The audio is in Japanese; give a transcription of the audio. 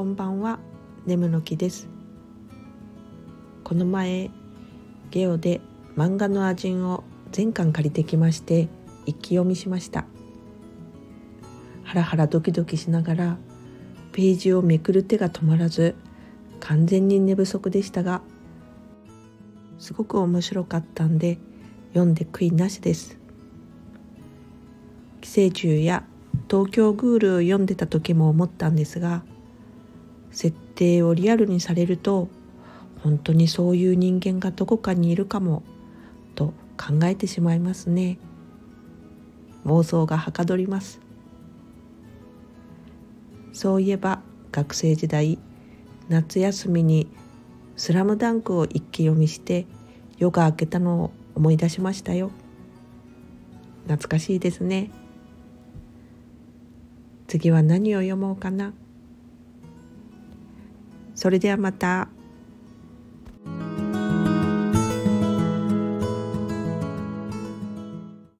こんばんは。ネムの木です。この前ゲオで漫画のアジンを全巻借りてきまして一気読みしました。ハラハラドキドキしながらページをめくる手が止まらず完全に寝不足でしたがすごく面白かったんで読んで悔いなしです。寄生虫や東京グールを読んでた時も思ったんですが設定をリアルにされると本当にそういう人間がどこかにいるかもと考えてしまいますね。妄想がはかどります。そういえば学生時代夏休みに「スラムダンクを一気読みして夜が明けたのを思い出しましたよ。懐かしいですね。次は何を読もうかな。それではまた。